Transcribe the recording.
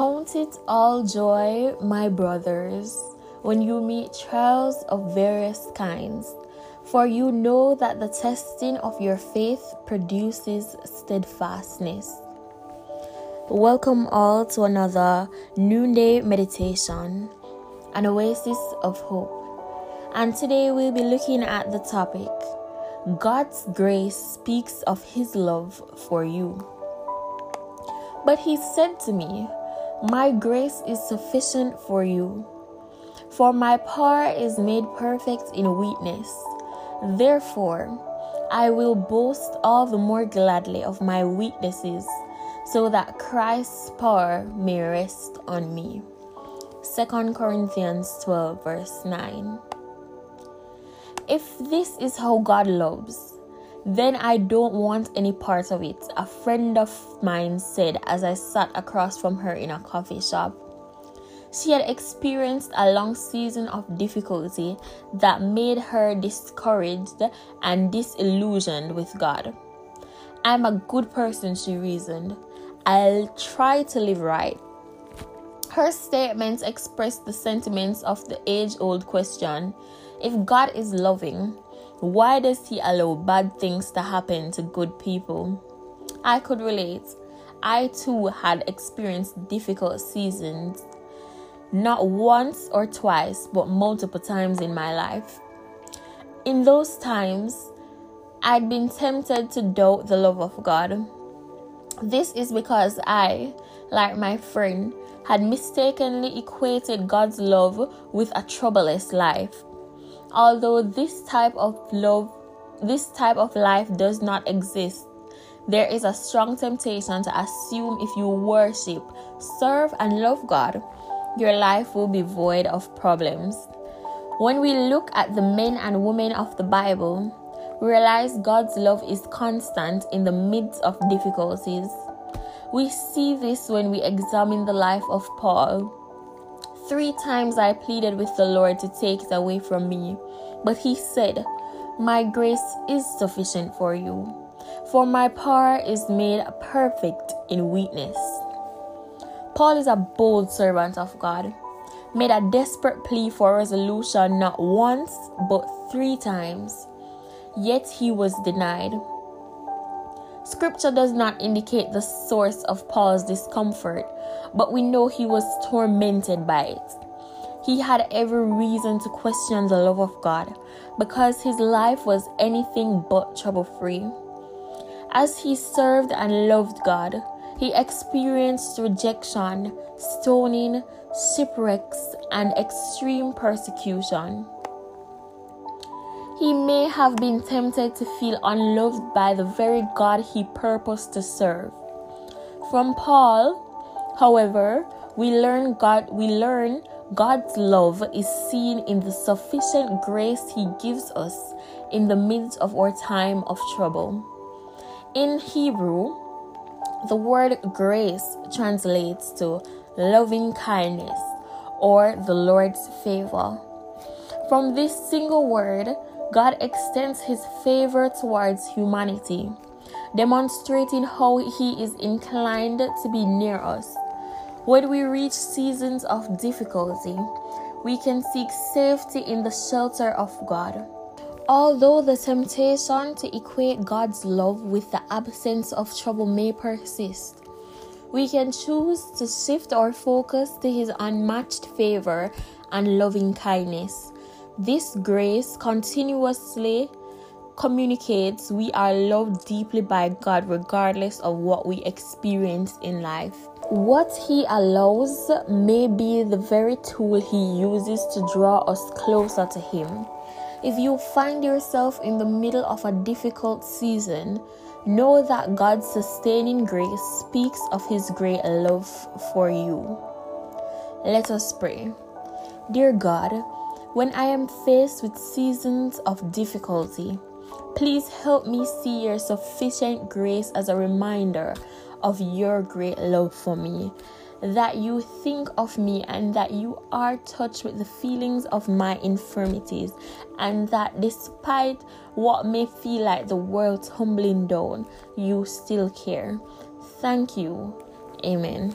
Count it all joy, my brothers, when you meet trials of various kinds, for you know that the testing of your faith produces steadfastness. Welcome all to another noonday meditation, an oasis of hope. And today we'll be looking at the topic God's grace speaks of His love for you. But He said to me, My grace is sufficient for you, for my power is made perfect in weakness. Therefore, I will boast all the more gladly of my weaknesses, so that Christ's power may rest on me. 2 Corinthians 12, verse 9. If this is how God loves, then I don't want any part of it, a friend of mine said as I sat across from her in a coffee shop. She had experienced a long season of difficulty that made her discouraged and disillusioned with God. I'm a good person, she reasoned. I'll try to live right. Her statements expressed the sentiments of the age old question if God is loving, why does He allow bad things to happen to good people? I could relate. I too had experienced difficult seasons, not once or twice, but multiple times in my life. In those times, I'd been tempted to doubt the love of God. This is because I, like my friend, had mistakenly equated God's love with a troubleless life. Although this type of love, this type of life does not exist, there is a strong temptation to assume if you worship, serve, and love God, your life will be void of problems. When we look at the men and women of the Bible, we realize God's love is constant in the midst of difficulties. We see this when we examine the life of Paul. Three times I pleaded with the Lord to take it away from me, but He said, My grace is sufficient for you, for my power is made perfect in weakness. Paul is a bold servant of God, made a desperate plea for resolution not once but three times, yet he was denied. Scripture does not indicate the source of Paul's discomfort, but we know he was tormented by it. He had every reason to question the love of God because his life was anything but trouble free. As he served and loved God, he experienced rejection, stoning, shipwrecks, and extreme persecution. He may have been tempted to feel unloved by the very God he purposed to serve. From Paul, however, we learn God we learn God's love is seen in the sufficient grace he gives us in the midst of our time of trouble. In Hebrew, the word grace translates to loving kindness or the Lord's favor. From this single word, God extends his favor towards humanity, demonstrating how he is inclined to be near us. When we reach seasons of difficulty, we can seek safety in the shelter of God. Although the temptation to equate God's love with the absence of trouble may persist, we can choose to shift our focus to His unmatched favor and loving kindness. This grace continuously communicates we are loved deeply by God regardless of what we experience in life. What He allows may be the very tool He uses to draw us closer to Him. If you find yourself in the middle of a difficult season, know that God's sustaining grace speaks of His great love for you. Let us pray. Dear God, when I am faced with seasons of difficulty, please help me see your sufficient grace as a reminder of your great love for me. That you think of me and that you are touched with the feelings of my infirmities, and that despite what may feel like the world tumbling down, you still care. Thank you. Amen.